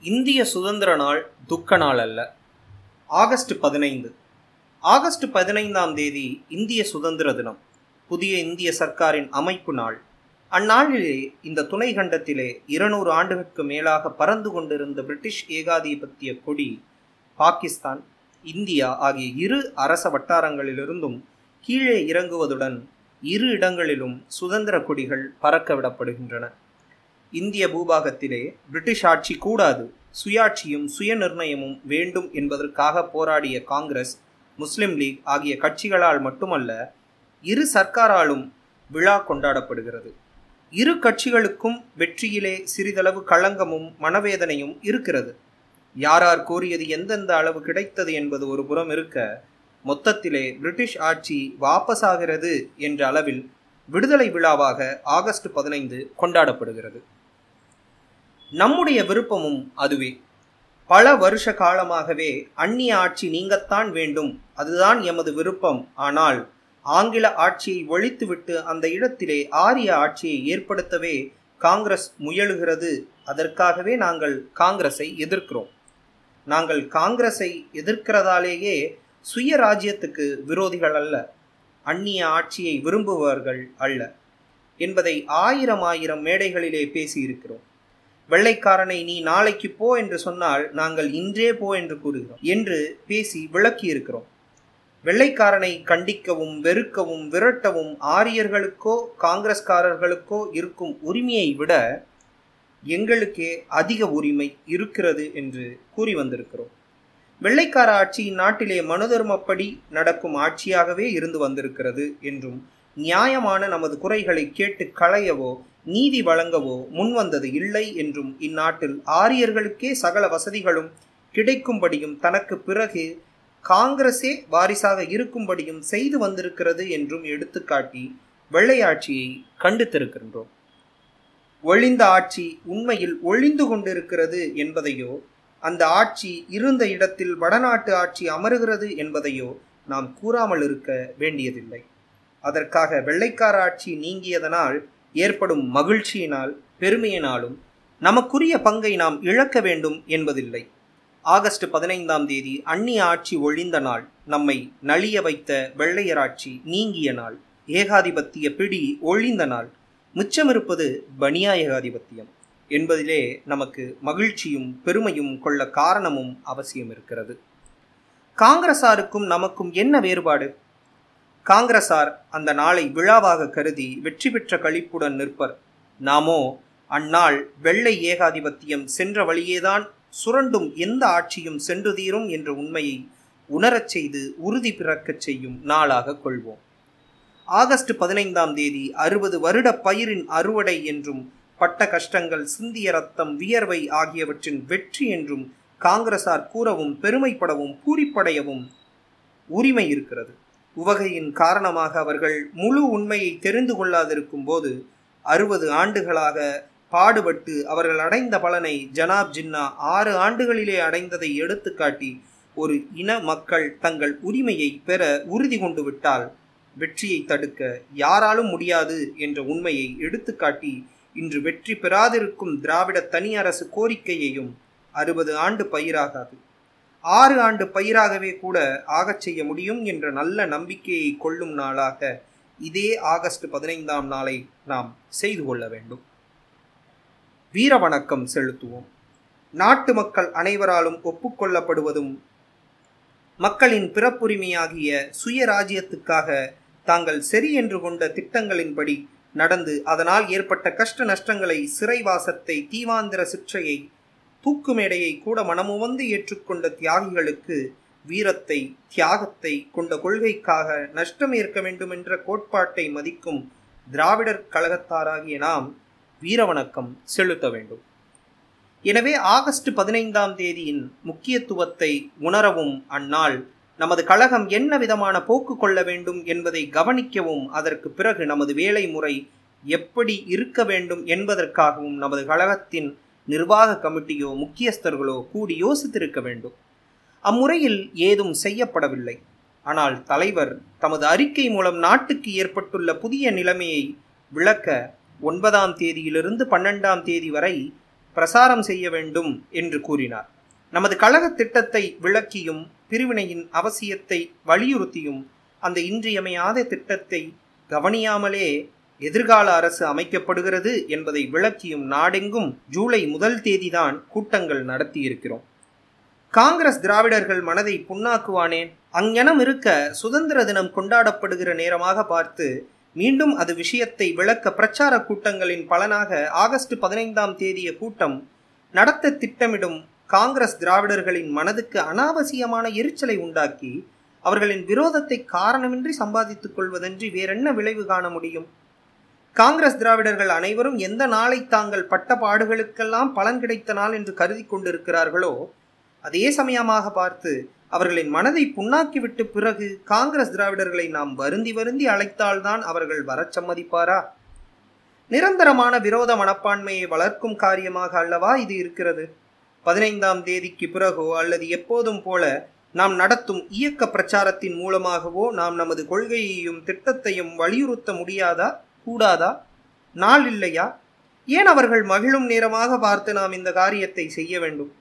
இந்திய சுதந்திர நாள் துக்க நாள் அல்ல. ஆகஸ்ட் பதினைந்து. ஆகஸ்ட் பதினைந்தாம் தேதி இந்திய சுதந்திர தினம் புதிய இந்திய சர்க்காரின் அமைப்பு நாள். அந்நாளிலே இந்த துணை கண்டத்திலே இருநூறு ஆண்டுகளுக்கு மேலாக பறந்து கொண்டிருந்த பிரிட்டிஷ் ஏகாதிபத்திய கொடி பாகிஸ்தான் இந்தியா ஆகிய இரு அரச வட்டாரங்களிலிருந்தும் கீழே இறங்குவதுடன் இரு இடங்களிலும் சுதந்திர கொடிகள் பறக்க விடப்படுகின்றன. இந்திய பூபாகத்திலே பிரிட்டிஷ் ஆட்சி கூடாது சுயாட்சியும் சுயநிர்ணயமும் வேண்டும் என்பதற்காக போராடிய காங்கிரஸ் முஸ்லிம் லீக் ஆகிய கட்சிகளால் மட்டுமல்ல இரு சர்க்காராலும் விழா கொண்டாடப்படுகிறது. இரு கட்சிகளுக்கும் வெற்றியிலே சிறிதளவு களங்கமும் மனவேதனையும் இருக்கிறது. யாரார் கோரியது எந்தெந்த அளவு கிடைத்தது என்பது ஒரு புறம் இருக்க மொத்தத்திலே பிரிட்டிஷ் ஆட்சி வாபஸாகிறது என்ற அளவில் விடுதலை விழாவாக ஆகஸ்ட் பதினைந்து கொண்டாடப்படுகிறது. நம்முடைய விருப்பமும் அதுவே. பல வருஷ காலமாகவே அந்நிய ஆட்சி நீங்கத்தான் வேண்டும். அதுதான் எமது விருப்பம். ஆனால் ஆங்கில ஆட்சியை ஒழித்துவிட்டு அந்த இடத்திலே ஆரிய ஆட்சியை ஏற்படுத்தவே காங்கிரஸ் முயலுகிறது. அதற்காகவே நாங்கள் காங்கிரஸை எதிர்க்கிறோம். நாங்கள் காங்கிரஸை எதிர்க்கிறதாலேயே சுய ராஜ்யத்துக்கு விரோதிகள் அல்ல அந்நிய ஆட்சியை விரும்புபவர்கள் அல்ல என்பதை ஆயிரம் ஆயிரம் மேடைகளிலே பேசியிருக்கிறோம். வெள்ளைக்காரனை நீ நாளைக்கு போ என்று சொன்னால் நாங்கள் இன்றே போ என்று கூறுகிறோம் என்று பேசி விளக்கி இருக்கிறோம் வெள்ளைக்காரனை கண்டிக்கவும் வெறுக்கவும் விரட்டவும் ஆரியர்களுக்கோ காங்கிரஸ்காரர்களுக்கோ இருக்கும் உரிமையை விட எங்களுக்கே அதிக உரிமை இருக்கிறது என்று கூறி வந்திருக்கிறோம். வெள்ளைக்கார ஆட்சி நாட்டிலே மனுதர்மப்படி நடக்கும் ஆட்சியாகவே இருந்து வந்திருக்கிறது என்றும் நியாயமான நமது குறைகளை கேட்டு களையவோ நீதி வழங்கவோ முன்வந்தது இல்லை என்றும் இந்நாட்டில் ஆரியர்களுக்கே சகல வசதிகளும் கிடைக்கும்படியும் தனக்கு பிறகு காங்கிரஸே வாரிசாக இருக்கும்படியும் செய்து வந்திருக்கிறது என்றும் எடுத்துக்காட்டி வெள்ளையாட்சியை கண்டித்திருக்கின்றோம். ஒளிந்த ஆட்சி உண்மையில் ஒளிந்து கொண்டிருக்கிறது என்பதையோ அந்த ஆட்சி இருந்த இடத்தில் வடநாட்டு ஆட்சி அமருகிறது என்பதையோ நாம் கூறாமல் இருக்க வேண்டியதில்லை. அதற்காக வெள்ளைக்கார ஆட்சி நீங்கியதனால் ஏற்படும் மகிழ்ச்சியினால் பெருமையினாலும் நமக்குரிய பங்கை நாம் இழக்க வேண்டும் என்பதில்லை. ஆகஸ்ட் பதினைந்தாம் தேதி அந்நிய ஆட்சி ஒழிந்த நாள் நம்மை நலிய வைத்த வெள்ளையராட்சி நீங்கிய நாள் ஏகாதிபத்திய பிடி ஒழிந்த நாள் மிச்சமிருப்பது பனியா ஏகாதிபத்தியம் என்பதிலே நமக்கு மகிழ்ச்சியும் பெருமையும் கொள்ள காரணமும் அவசியம் இருக்கிறது காங்கிரசாருக்கும் நமக்கும் என்ன வேறுபாடு? காங்கிரசார் அந்த நாளை விழாவாக கருதி வெற்றி பெற்ற கழிப்புடன் நிற்பர். நாமோ அந்நாள் வெள்ளை ஏகாதிபத்தியம் சென்ற வழியேதான் சுரண்டும் எந்த ஆட்சியும் சென்று தீரும் என்ற உண்மையை உணரச் செய்து உறுதி பிறக்கச் செய்யும் நாளாக கொள்வோம். ஆகஸ்ட் பதினைந்தாம் தேதி அறுபது வருட பயிரின் அறுவடை என்றும் பட்ட கஷ்டங்கள் சிந்திய ரத்தம் வியர்வை ஆகியவற்றின் வெற்றி என்றும் காங்கிரசார் கூறவும் பெருமைப்படவும் பூரிப்படையவும் உரிமை இருக்கிறது. உவகையின் காரணமாக அவர்கள் முழு உண்மையை தெரிந்து கொள்ளாதிருக்கும் போது அறுபது ஆண்டுகளாக பாடுபட்டு அவர்கள் அடைந்த பலனை ஜனாப் ஜின்னா ஆறு ஆண்டுகளிலே அடைந்ததை எடுத்துக்காட்டி ஒரு இன மக்கள் தங்கள் உரிமையை பெற உறுதி கொண்டு விட்டால் வெற்றியை தடுக்க யாராலும் முடியாது என்ற உண்மையை எடுத்துக்காட்டி இன்று வெற்றி பெறாதிருக்கும் திராவிட தனி அரசு கோரிக்கையையும் அறுபது ஆண்டு பயிராகாது. ஆறு ஆண்டு பயிராகவே கூட ஆகச் செய்ய முடியும் என்ற நல்ல நம்பிக்கையை கொள்ளும் நாளாக இதே ஆகஸ்ட் பதினைந்தாம் நாளை நாம் செய்து கொள்ள வேண்டும். வீர வணக்கம் செலுத்துவோம். நாட்டு மக்கள் அனைவராலும் ஒப்புக்கொள்ளப்படுவதும் மக்களின் பிறப்புரிமையாகிய சுயராஜ்யத்துக்காக தாங்கள் சரி என்று கொண்ட திட்டங்களின்படி நடந்து அதனால் ஏற்பட்ட கஷ்ட நஷ்டங்களை சிறைவாசத்தை தீவாந்திர சிற்றையை தூக்கு மேடையை கூட மனமுவந்து ஏற்றுக்கொண்ட தியாகிகளுக்கு வீரத்தை தியாகத்தை கொண்ட கொள்கைக்காக நஷ்டம் ஏற்க வேண்டும் என்ற கோட்பாட்டை மதிக்கும் திராவிடர் கழகத்தாராகிய நாம் வீரவணக்கம் செலுத்த வேண்டும். எனவே ஆகஸ்ட் பதினைந்தாம் தேதியின் முக்கியத்துவத்தை உணரவும் அந்நாள் நமது கழகம் என்ன விதமான போக்கு கொள்ள வேண்டும் என்பதை கவனிக்கவும் அதற்கு பிறகு நமது வேலை முறை எப்படி இருக்க வேண்டும் என்பதற்காகவும் நமது கழகத்தின் நிர்வாக கமிட்டியோ முக்கியஸ்தர்களோ கூடி யோசித்திருக்க வேண்டும். அம்முறையில் ஏதும் செய்யப்படவில்லை. ஆனால் தலைவர் தமது அறிக்கை மூலம் நாட்டுக்கு ஏற்பட்டுள்ள புதிய நிலைமையை விளக்க ஒன்பதாம் தேதியிலிருந்து பன்னெண்டாம் தேதி வரை பிரசாரம் செய்ய வேண்டும் என்று கூறினார். நமது கழக திட்டத்தை விளக்கியும் பிரிவினையின் அவசியத்தை வலியுறுத்தியும் அந்த இன்றியமையாத திட்டத்தை கவனியாமலே எதிர்கால அரசு அமைக்கப்படுகிறது என்பதை விளக்கியும் நாடெங்கும் ஜூலை முதல் தேதிதான் கூட்டங்கள் நடத்தியிருக்கிறோம். காங்கிரஸ் திராவிடர்கள் மனதை புண்ணாக்குவானேன் அங்ஙனம் இருக்க சுதந்திர தினம் கொண்டாடப்படுகிற நேரமாக பார்த்து மீண்டும் அது விஷயத்தை விளக்க பிரச்சார கூட்டங்களின் பலனாக ஆகஸ்ட் பதினைந்தாம் தேதிய கூட்டம் நடத்த திட்டமிடும் காங்கிரஸ் திராவிடர்களின் மனதுக்கு அனாவசியமான எரிச்சலை உண்டாக்கி அவர்களின் விரோதத்தை காரணமின்றி சம்பாதித்துக் கொள்வதன்றி வேறென்ன விளைவு காண முடியும்? காங்கிரஸ் திராவிடர்கள் அனைவரும் எந்த நாளை தாங்கள் பட்ட பாடுகளுக்கெல்லாம் பலன் கிடைத்த நாள் என்று கருதி கொண்டிருக்கிறார்களோ அதே சமயமாக பார்த்து அவர்களின் மனதை புண்ணாக்கிவிட்டு பிறகு காங்கிரஸ் திராவிடர்களை நாம் வருந்தி வருந்தி அழைத்தால்தான் அவர்கள் வரச் சம்மதிப்பாரா? நிரந்தரமான விரோத மனப்பான்மையை வளர்க்கும் காரியமாக அல்லவா இது இருக்கிறது? பதினைந்தாம் தேதிக்கு பிறகோ அல்லது எப்போதும் போல நாம் நடத்தும் இயக்க பிரச்சாரத்தின் மூலமாகவோ நாம் நமது கொள்கையையும் திட்டத்தையும் வலியுறுத்த முடியாதா? கூடாதா? நாள் இல்லையா? ஏன் அவர்கள் மகிழும் நேரமாக பார்த்து நாம் இந்த காரியத்தை செய்ய வேண்டும்?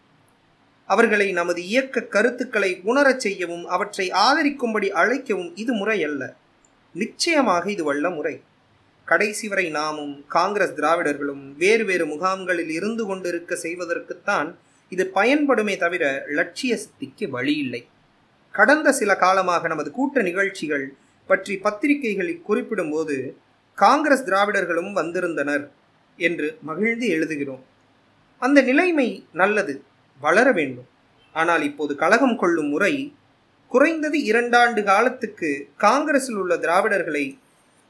அவர்களை நமது இயக்க கருத்துக்களை உணரச் செய்யவும் அவற்றை ஆதரிக்கும்படி அழைக்கவும் இது முறை அல்ல. நிச்சயமாக இது வல்ல முறை. கடைசி வரை நாமும் காங்கிரஸ் திராவிடர்களும் வேறு வேறு முகாம்களில் இருந்து கொண்டிருக்க செய்வதற்குத்தான் இது பயன்படுமே தவிர லட்சிய சக்திக்கு வழி இல்லை கடந்த சில காலமாக நமது கூட்ட நிகழ்ச்சிகள் பற்றி பத்திரிகைகளில் குறிப்பிடும்போது காங்கிரஸ் திராவிடர்களும் வந்திருந்தனர் என்று மகிழ்ந்து எழுதுகிறோம். அந்த நிலைமை நல்லது வளர வேண்டும். ஆனால் இப்போது கழகம் கொள்ளும் முறை குறைந்தது இரண்டாண்டு காலத்துக்கு காங்கிரஸில் உள்ள திராவிடர்களை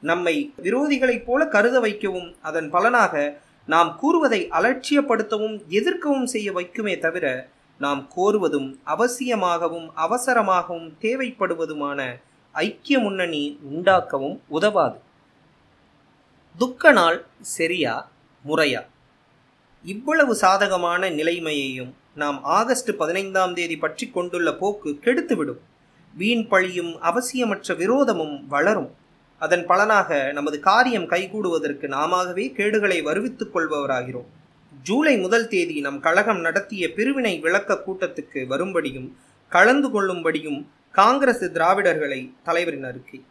நம்மை விரோதிகளைப் போல கருத வைக்கவும் அதன் பலனாக நாம் கூறுவதை அலட்சியப்படுத்தவும் எதிர்க்கவும் செய்ய வைக்குமே தவிர நாம் கோருவதும் அவசியமாகவும் அவசரமாகவும் தேவைப்படுவதுமான ஐக்கிய முன்னணி உண்டாக்கவும் உதவாது. துக்க நாள் சரியா முறையா? இவ்வளவு சாதகமான நிலைமையையும் நாம் ஆகஸ்ட் பதினைந்தாம் தேதி பற்றி கொண்டுள்ள போக்கு கெடுத்துவிடும். வீண் பழியும் அவசியமற்ற விரோதமும் வளரும். அதன் பலனாக நமது காரியம் கைகூடுவதற்கு நாமவே கேடுகளை வருவித்துக் கொள்பவராகிறோம். ஜூலை முதல் தேதி நம் கழகம் நடத்திய பிரிவினை விளக்க கூட்டத்துக்கு வரும்படியும் கலந்து கொள்ளும்படியும் காங்கிரஸ் திராவிடர்களை தலைவரின் அறிக்கை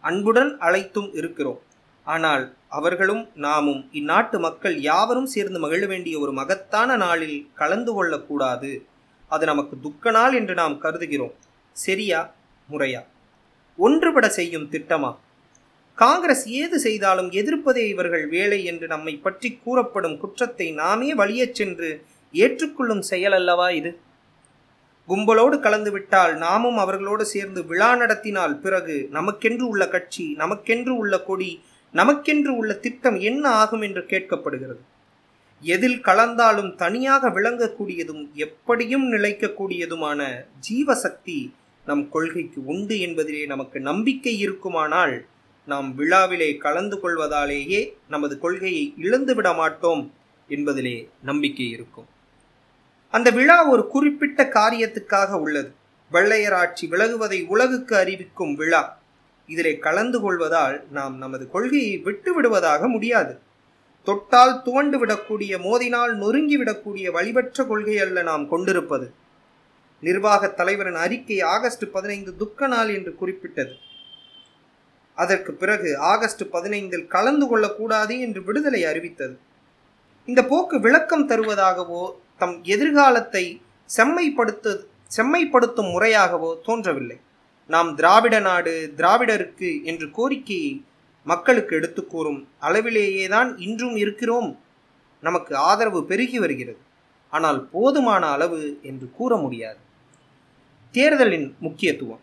அன்புடன் அழைத்தும் இருக்கிறோம். ஆனால் அவர்களும் நாமும் இந்நாட்டு மக்கள் யாவரும் சேர்ந்து மகிழ வேண்டிய ஒரு மகத்தான நாளில் கலந்து கொள்ளக்கூடாது. அது நமக்கு துக்க நாள் என்று நாம் கருதுகிறோம். சரியா? முறையா? ஒன்றுபட செய்யும் திட்டமா? காங்கிரஸ் ஏது செய்தாலும் எதிர்ப்பதே இவர்கள் வேலை என்று நம்மை பற்றி கூறப்படும் குற்றத்தை நாமே வழியச் சென்று ஏற்றுக்கொள்ளும் செயல் அல்லவா இது? கும்பலோடு கலந்துவிட்டால் நாமும் அவர்களோடு சேர்ந்து விழா நடத்தினால் பிறகு நமக்கென்று உள்ள கட்சி நமக்கென்று உள்ள கொடி நமக்கென்று உள்ள திட்டம் என்ன ஆகும் என்று கேட்கப்படுகிறது. எதில் கலந்தாலும் தனியாக விளங்கக்கூடியதும் எப்படியும் நிலைக்கக்கூடியதுமான ஜீவசக்தி நம் கொள்கைக்கு உண்டு என்பதிலே நமக்கு நம்பிக்கை இருக்குமானால் நாம் விழாவிலே கலந்து கொள்வதாலேயே நமது கொள்கையை இழந்துவிட மாட்டோம் என்பதிலே நம்பிக்கை இருக்கும். அந்த விழா ஒரு குறிப்பிட்ட காரியத்துக்காக உள்ளது. வெள்ளையராட்சி விலகுவதை உலகுக்கு அறிவிக்கும் விழா. இதிலே கலந்து கொள்வதால் நாம் நமது கொள்கையை விட்டு விடுவதாக முடியாது. தொட்டால் துவண்டு விடக்கூடிய மோதினால் நொறுங்கிவிடக்கூடிய வழிபற்ற கொள்கை அல்ல நாம் கொண்டிருப்பது. நிர்வாக தலைவரின் அறிக்கை ஆகஸ்ட் பதினைந்து துக்க நாள் என்று குறிப்பிட்டது. அதற்கு பிறகு ஆகஸ்ட் பதினைந்தில் கலந்து கொள்ளக்கூடாது என்று விடுதலை அறிவித்தது. இந்த போக்கு விளக்கம் தருவதாகவோ தம் எதிர்காலத்தை செம்மைப்படுத்து செம்மைப்படுத்தும் முறையாகவோ தோன்றவில்லை. நாம் திராவிட நாடு திராவிடருக்கு என்று கோரிக்கையை மக்களுக்கு எடுத்து கூறும் அளவிலேயேதான் இன்றும் இருக்கிறோம். நமக்கு ஆதரவு பெருகி வருகிறது. ஆனால் போதுமான அளவு என்று கூற முடியாது. தேர்தலின் முக்கியத்துவம்.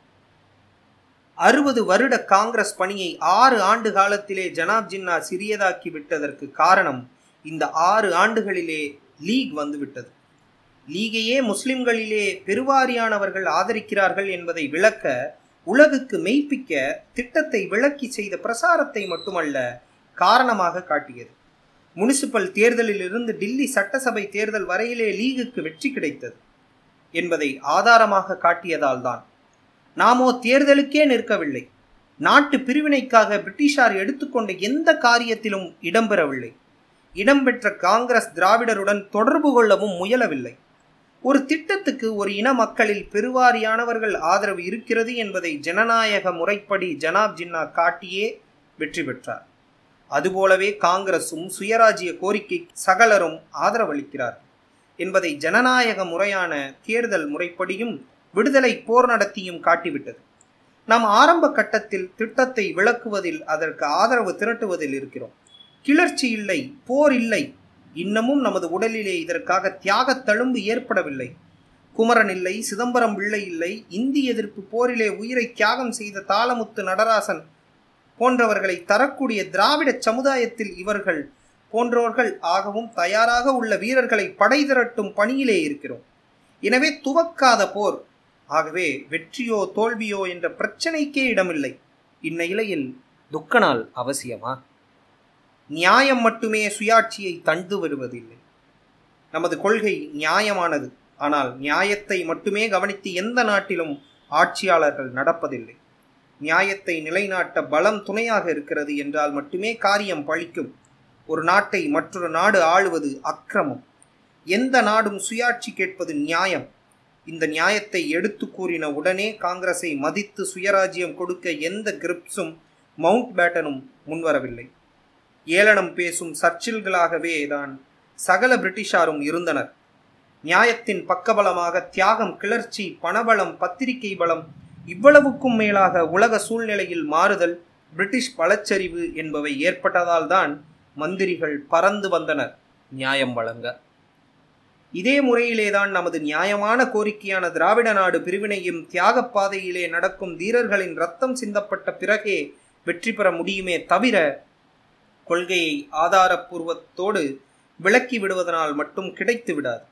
அறுபது வருட காங்கிரஸ் பணியை ஆறு ஆண்டு காலத்திலே ஜனாப் ஜின்னா சிறியதாக்கி விட்டதற்கு காரணம் இந்த ஆறு ஆண்டுகளிலே லீக் வந்துவிட்டது. லீகையே முஸ்லிம்களிலே பெருவாரியானவர்கள் ஆதரிக்கிறார்கள் என்பதை விளக்க உலகுக்கு மெய்ப்பிக்க திட்டத்தை விளக்கி செய்த பிரசாரத்தை மட்டுமல்ல காரணமாக காட்டியது. முனிசிபல் தேர்தலிலிருந்து டில்லி சட்டசபை தேர்தல் வரையிலே லீகுக்கு வெற்றி கிடைத்தது என்பதை ஆதாரமாக காட்டியதால் தான். நாமோ தேர்தலுக்கே நிற்கவில்லை. நாட்டு பிரிவினைக்காக பிரிட்டிஷார் எடுத்துக்கொண்ட எந்த காரியத்திலும் இடம்பெறவில்லை. இடம்பெற்ற காங்கிரஸ் திராவிடருடன் தொடர்பு கொள்ளவும் முயலவில்லை. ஒரு திட்டத்துக்கு ஒரு இன மக்களில் பெருவாரியானவர்கள் ஆதரவு இருக்கிறது என்பதை ஜனநாயக முறைப்படி ஜனாப் ஜின்னா காட்டியே வெற்றி பெற்றார். அதுபோலவே காங்கிரசும் சுயராஜ்ய கோரிக்கை சகலரும் ஆதரவளிக்கிறார் என்பதை ஜனநாயக முறையான தேர்தல் முறைப்படியும் விடுதலை போர் நடத்தியும் காட்டிவிட்டது. நாம் ஆரம்ப கட்டத்தில் திட்டத்தை விளக்குவதில் அதற்கு ஆதரவு திரட்டுவதில் இருக்கிறோம். கிளர்ச்சி இல்லை போர் இல்லை இன்னமும் நமது உடலிலே இதற்காக தியாக தழும்பு ஏற்படவில்லை. குமரன் இல்லை சிதம்பரம் பிள்ளை இல்லை இந்தி எதிர்ப்பு போரிலே உயிரை தியாகம் செய்த தாளமுத்து நடராசன் போன்றவர்களை தரக்கூடிய திராவிட சமுதாயத்தில் இவர்கள் போன்றவர்கள் ஆகவும் தயாராக உள்ள வீரர்களை படை திரட்டும் பணியிலே இருக்கிறோம். எனவே துவக்காத போர். ஆகவே வெற்றியோ தோல்வியோ என்ற பிரச்சனைக்கே இடமில்லை. இந்நிலையில் துக்கனால் அவசியமா? நியாயம் மட்டுமே சுயாட்சியை தண்டு வருவதில்லை. நமது கொள்கை நியாயமானது. ஆனால் நியாயத்தை மட்டுமே கவனித்து எந்த நாட்டிலும் ஆட்சியாளர்கள் நடப்பதில்லை. நியாயத்தை நிலைநாட்ட பலம் துணையாக இருக்கிறது என்றால் மட்டுமே காரியம் பழிக்கும். ஒரு நாட்டை மற்றொரு நாடு ஆளுவது அக்கிரமம். எந்த நாடும் சுயாட்சி கேட்பது நியாயம். இந்த நியாயத்தை எடுத்து கூறின உடனே காங்கிரஸை மதித்து சுயராஜ்யம் கொடுக்க எந்த கிரிப்ஸும் மவுண்ட் பேட்டனும் முன்வரவில்லை. ஏளனம் பேசும் சர்ச்சில்களாகவே தான் சகல பிரிட்டிஷாரும் இருந்தனர். நியாயத்தின் பக்கபலமாக தியாகம் கிளர்ச்சி பணபலம் பத்திரிகை பலம் இவ்வளவுக்கும் மேலாக உலக சூழ்நிலையில் மாறுதல் பிரிட்டிஷ் பலச்சரிவு என்பவை ஏற்பட்டதால் தான் மந்திரிகள் பறந்து வந்தனர். நியாயம் வழங்க. இதே முறையிலேதான் நமது நியாயமான கோரிக்கையான திராவிட நாடு பிரிவினையும் தியாகப் பாதையிலே நடக்கும் தீரர்களின் ரத்தம் சிந்தப்பட்ட பிறகே வெற்றி பெற முடியுமே தவிர கொள்கையை ஆதாரப்பூர்வத்தோடு விளக்கி விடுவதனால் மட்டும் கிடைத்து விடாது.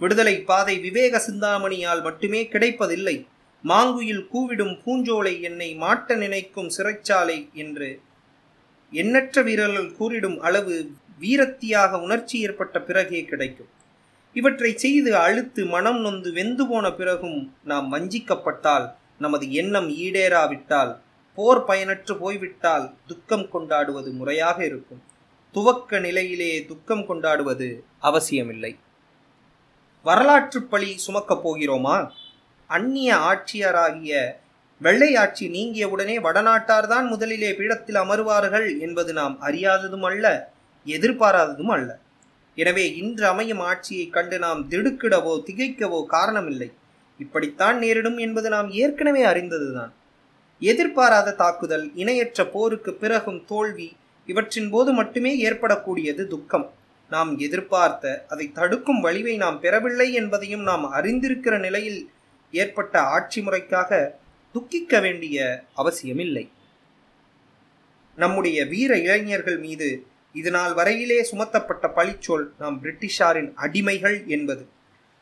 விடுதலை பாதை விவேக சிந்தாமணியால் மட்டுமே கிடைப்பதில்லை. மாங்குயில் கூவிடும் பூஞ்சோலை என்னை மாட்ட நினைக்கும் சிறைச்சாலை என்று எண்ணற்ற வீரர்கள் கூறிடும் அளவு வீரத்தியாக உணர்ச்சி ஏற்பட்ட பிறகே கிடைக்கும். இவற்றை செய்து அழுத்து மனம் நொந்து வெந்து போன பிறகும் நாம் வஞ்சிக்கப்பட்டால் நமது எண்ணம் ஈடேறாவிட்டால் போர் பயனற்று போய்விட்டால் துக்கம் கொண்டாடுவது முறையாக இருக்கும். துவக்க நிலையிலே துக்கம் கொண்டாடுவது அவசியமில்லை. வரலாற்று பழி சுமக்கப் போகிறோமா? அந்நிய ஆட்சியராகிய வெள்ளை ஆட்சி நீங்கியவுடனே வடநாட்டார்தான் முதலிலே பீடத்தில் அமருவார்கள் என்பது நாம் அறியாததும் அல்ல எதிர்பாராததும் அல்ல. எனவே இன்று அமையும் ஆட்சியை கண்டு நாம் திடுக்கிடவோ திகைக்கவோ காரணமில்லை. இப்படித்தான் நேரிடும் என்பது நாம் ஏற்கனவே அறிந்ததுதான். எதிர்பாராத தாக்குதல் இணையற்ற போருக்கு பிறகும் தோல்வி இவற்றின் போது மட்டுமே ஏற்படக்கூடியது துக்கம். நாம் எதிர்பார்த்த அதை தடுக்கும் வழிவை நாம் பெறவில்லை என்பதையும் நாம் அறிந்திருக்கிற நிலையில் ஏற்பட்ட ஆட்சி முறைக்காக துக்கிக்க வேண்டிய அவசியமில்லை. நம்முடைய வீர இளைஞர்கள் மீது இது நாள் வரையிலே சுமத்தப்பட்ட பழிச்சொல் நாம் பிரிட்டிஷாரின் அடிமைகள் என்பது.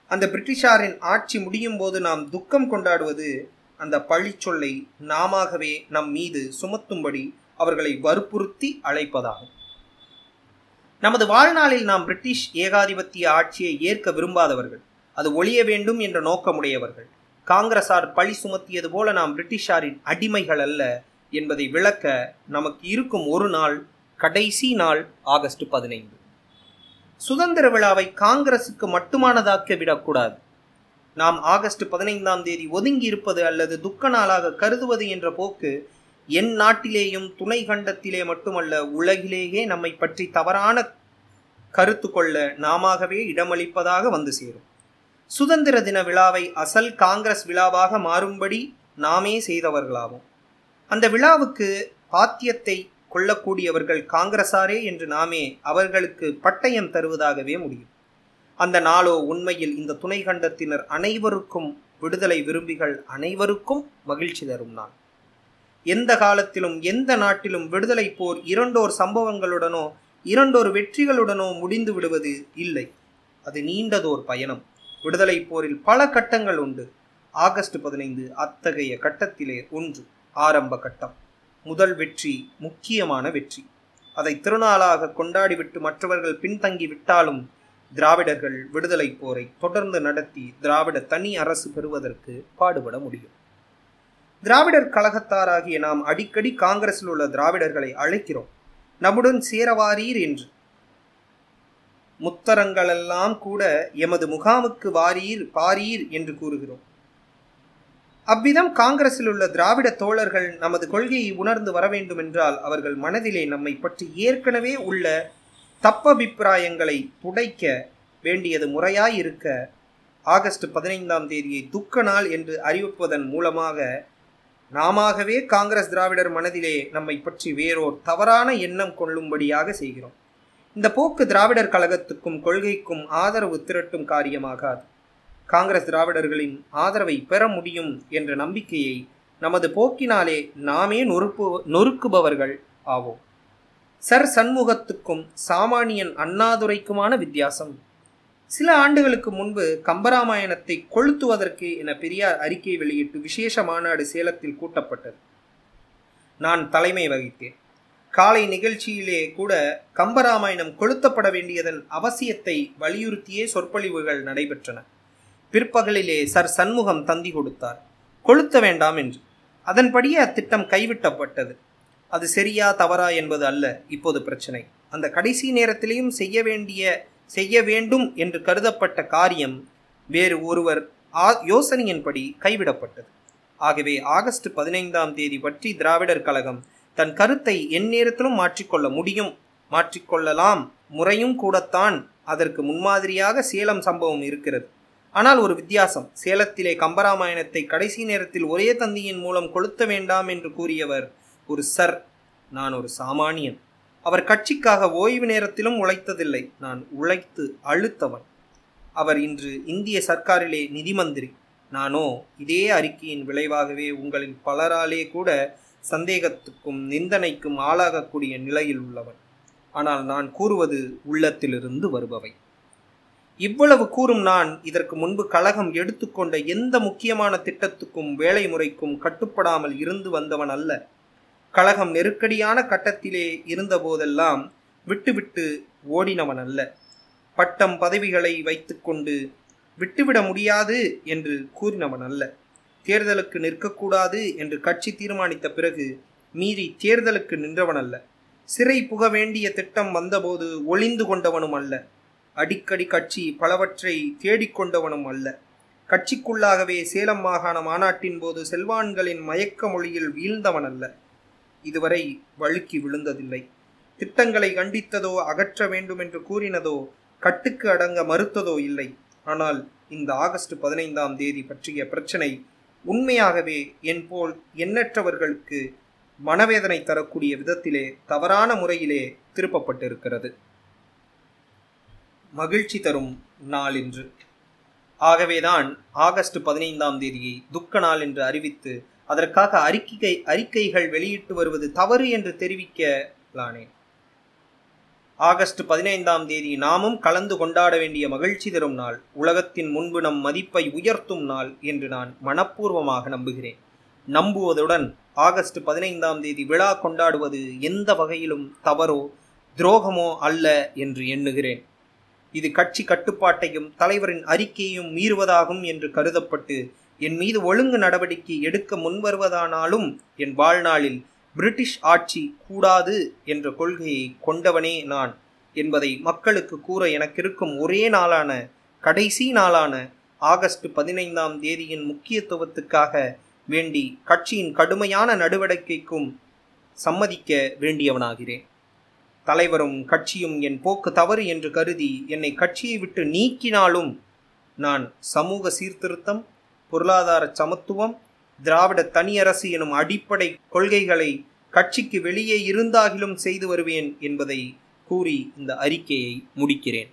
அந்த பிரிட்டிஷாரின் ஆட்சி முடியும் போது நாம் துக்கம் கொண்டாடுவது அந்த பழிச்சொல்லை நாமவே நம் மீது சுமத்தும்படி அவர்களை வற்புறுத்தி அழைப்பதாகும். நமது வாழ்நாளில் நாம் பிரிட்டிஷ் ஏகாதிபத்திய ஆட்சியை ஏற்க விரும்பாதவர்கள் அது ஒழிய வேண்டும் என்ற நோக்கமுடையவர்கள். காங்கிரசார் பழி சுமத்தியது போல நாம் பிரிட்டிஷாரின் அடிமைகள் அல்ல என்பதை விளக்க நமக்கு இருக்கும் ஒரு நாள் கடைசி நாள் ஆகஸ்ட் பதினைந்து. சுதந்திர விழாவை காங்கிரசுக்கு மட்டுமானதாக்க விடக்கூடாது. நாம் ஆகஸ்ட் பதினைந்தாம் தேதி ஒதுங்கி இருப்பது அல்லது துக்க நாளாக கருதுவது என்ற போக்கு என் நாட்டிலேயும் துணை கண்டத்திலே மட்டுமல்ல உலகிலேயே நம்மை பற்றி தவறான கருத்து கொள்ள நாமவே இடமளிப்பதாக வந்து சேரும். சுதந்திர தின விழாவை அசல் காங்கிரஸ் விழாவாக மாறும்படி நாமே செய்தவர்களாகும் அந்த விழாவுக்கு பாத்தியத்தை கொள்ளக்கூடியவர்கள் காங்கிரசாரே என்று நாமே அவர்களுக்கு பட்டயம் தருவதாகவே முடியும். அந்த நாளோ உண்மையில் இந்த துணை கண்டத்தினர் அனைவருக்கும் விடுதலை விரும்பிகள் அனைவருக்கும் மகிழ்ச்சி தரும் நாள். எந்த காலத்திலும் எந்த நாட்டிலும் விடுதலை போர் இரண்டோர் சம்பவங்களுடனோ இரண்டோர் வெற்றிகளுடனோ முடிந்து விடுவது இல்லை. அது நீண்டதோர் பயணம். விடுதலை போரில் பல கட்டங்கள் உண்டு. ஆகஸ்ட் பதினைந்து அத்தகைய கட்டத்திலே ஒன்று ஆரம்ப கட்டம். முதல் வெற்றி முக்கியமான வெற்றி. அதை திருநாளாக கொண்டாடிவிட்டு மற்றவர்கள் பின்தங்கி விட்டாலும் திராவிடர்கள் விடுதலை போரை தொடர்ந்து நடத்தி திராவிட தனி அரசு பெறுவதற்கு பாடுபட முடியும். திராவிடர் கழகத்தாராகிய நாம் அடிக்கடி காங்கிரஸில் உள்ள திராவிடர்களை அழைக்கிறோம். நம்முடன் சேரவாரீர் என்று. முத்தரங்களெல்லாம் கூட எமது முகாமுக்கு வாரீர் பாரீர் என்று கூறுகிறோம். அவ்விதம் காங்கிரஸில் உள்ள திராவிட தோழர்கள் நமது கொள்கையை உணர்ந்து வர வேண்டும் என்றால் அவர்கள் மனதிலே நம்மை பற்றி ஏற்கனவே உள்ள தப்பபிப்பிராயங்களை புடைக்க வேண்டியது முறையாயிருக்க ஆகஸ்ட் பதினைந்தாம் தேதியை துக்க நாள் என்று அறிவிப்பதன் மூலமாக நாமவே காங்கிரஸ் திராவிடர் மனதிலே நம்மை பற்றி வேறோர் தவறான எண்ணம் கொள்ளும்படியாக செய்கிறோம். இந்த போக்கு திராவிடர் கழகத்துக்கும் கொள்கைக்கும் ஆதரவு திரட்டும் காரியமாகாது. காங்கிரஸ் திராவிடர்களின் ஆதரவை பெற முடியும் என்ற நம்பிக்கையை நமது போக்கினாலே நாமே நொறுப்பு நொறுக்குபவர்கள் ஆவோம். சர் சண்முகத்துக்கும் சாமானியன் அண்ணாதுரைக்குமான வித்தியாசம். சில ஆண்டுகளுக்கு முன்பு கம்பராமாயணத்தை கொளுத்துவதற்கு என பெரியார் அறிக்கை வெளியிட்டு விசேஷ மாநாடு சேலத்தில் கூட்டப்பட்டது. நான் தலைமை வகித்தேன். காலை நிகழ்ச்சியிலே கூட கம்பராமாயணம் கொளுத்தப்பட வேண்டியதன் அவசியத்தை வலியுறுத்தியே சொற்பொழிவுகள் நடைபெற்றன. பிற்பகலிலே சர் சண்முகம் தந்தி கொடுத்தார். கொளுத்த வேண்டாம் என்று. அதன்படியே அத்திட்டம் கைவிட்டப்பட்டது. அது சரியா தவறா என்பது அல்ல. இப்போது பிரச்சனை. அந்த கடைசி நேரத்திலையும் செய்ய வேண்டிய செய்ய வேண்டும் என்று கருதப்பட்ட காரியம் வேறு ஒருவர் ஆ யோசனையின்படி கைவிடப்பட்டது. ஆகவே ஆகஸ்ட் பதினைந்தாம் தேதி பற்றி திராவிடர் கழகம் தன் கருத்தை எந்நேரத்திலும் மாற்றிக்கொள்ள முடியும் மாற்றிக்கொள்ளலாம் முறையும் கூடத்தான் அதற்கு முன்மாதிரியாக சேலம் சம்பவம் இருக்கிறது. ஆனால் ஒரு வித்தியாசம் சேலத்திலே கம்பராமாயணத்தை கடைசி நேரத்தில் ஒரே தந்தியின் மூலம் கொளுத்த வேண்டாம் என்று கூறியவர் ஒரு சர் நான் ஒரு சாமானியன். அவர் கட்சிக்காக ஓய்வு நேரத்திலும் உழைத்ததில்லை. நான் உழைத்து அழுத்தவன். அவர் இன்று இந்திய சர்க்காரிலே நிதி மந்திரி. நானோ இதே அறிக்கையின் விளைவாகவே உங்களில் பலராலே கூட சந்தேகத்துக்கும் நிந்தனைக்கும் ஆளாகக்கூடிய நிலையில் உள்ளவன். ஆனால் நான் கூறுவது உள்ளத்திலிருந்து வருபவை. இவ்வளவு கூறும் நான் இதற்கு முன்பு கழகம் எடுத்துக்கொண்ட எந்த முக்கியமான திட்டத்துக்கும் வேலை முறைக்கும் கட்டுப்படாமல் இருந்து வந்தவன் அல்ல. கழகம் நெருக்கடியான கட்டத்திலே இருந்தபோதெல்லாம் விட்டுவிட்டு ஓடினவன் அல்ல. பட்டம் பதவிகளை வைத்துக்கொண்டு விட்டுவிட முடியாது என்று கூறினவன் அல்ல. தேர்தலுக்கு நிற்கக்கூடாது என்று கட்சி தீர்மானித்த பிறகு மீறி தேர்தலுக்கு நின்றவன் அல்ல. சிறை புக வேண்டிய திட்டம் வந்தபோது ஒளிந்து கொண்டவனும் அல்ல. அடிக்கடி கட்சி பலவற்றை தேடிக்கொண்டவனும் அல்ல. கட்சிக்குள்ளாகவே சேலம் மாகாண மாநாட்டின் போது செல்வான்களின் மயக்க மொழியில் வீழ்ந்தவன் அல்ல. இதுவரை வழுக்கி விழுந்ததில்லை. திட்டங்களை கண்டித்ததோ அகற்ற வேண்டும் என்று கூறினதோ கட்டுக்கு அடங்க மறுத்ததோ இல்லை. ஆனால் இந்த ஆகஸ்ட் பதினைந்தாம் தேதி பற்றிய பிரச்சனை உண்மையாகவே என் போல் எண்ணற்றவர்களுக்கு மனவேதனை தரக்கூடிய விதத்திலே தவறான முறையிலே திருப்பப்பட்டிருக்கிறது. மகிழ்ச்சி தரும் நாள் என்று ஆகவேதான் ஆகஸ்ட் பதினைந்தாம் தேதியை துக்க நாள் என்று அறிவித்து அதற்காக அறிக்கை அறிக்கைகள் வெளியிட்டு வருவது தவறு என்று தெரிவிக்கலானேன் ஆகஸ்ட் பதினைந்தாம் தேதி நாமும் கலந்து கொண்டாட வேண்டிய மகிழ்ச்சி தரும் நாள் உலகத்தின் முன்பு நம் மதிப்பை உயர்த்தும் நாள் என்று நான் மனப்பூர்வமாக நம்புகிறேன். நம்புவதுடன் ஆகஸ்ட் பதினைந்தாம் தேதி விழா கொண்டாடுவது எந்த வகையிலும் தவறோ துரோகமோ அல்ல என்று எண்ணுகிறேன். இது கட்சி கட்டுப்பாட்டையும் தலைவரின் அறிக்கையையும் மீறுவதாகும் என்று கருதப்பட்டு என் மீது ஒழுங்கு நடவடிக்கை எடுக்க முன்வருவதானாலும் என் வாழ்நாளில் பிரிட்டிஷ் ஆட்சி கூடாது என்ற கொள்கையை கொண்டவனே நான் என்பதை மக்களுக்கு கூற எனக்கிருக்கும் ஒரே நாளான கடைசி நாளான ஆகஸ்ட் பதினைந்தாம் தேதியின் முக்கியத்துவத்துக்காக வேண்டி கட்சியின் கடுமையான நடவடிக்கைக்கும் சம்மதிக்க வேண்டியவனாகிறேன். தலைவரும் கட்சியும் என் போக்கு தவறு என்று கருதி என்னை கட்சியை விட்டு நீக்கினாலும் நான் சமூக சீர்திருத்தம் பொருளாதார சமத்துவம் திராவிட தனியரசு எனும் அடிப்படை கொள்கைகளை கட்சிக்கு வெளியே இருந்தாகிலும் செய்து வருவேன் என்பதை கூறி இந்த அறிக்கையை முடிக்கிறேன்.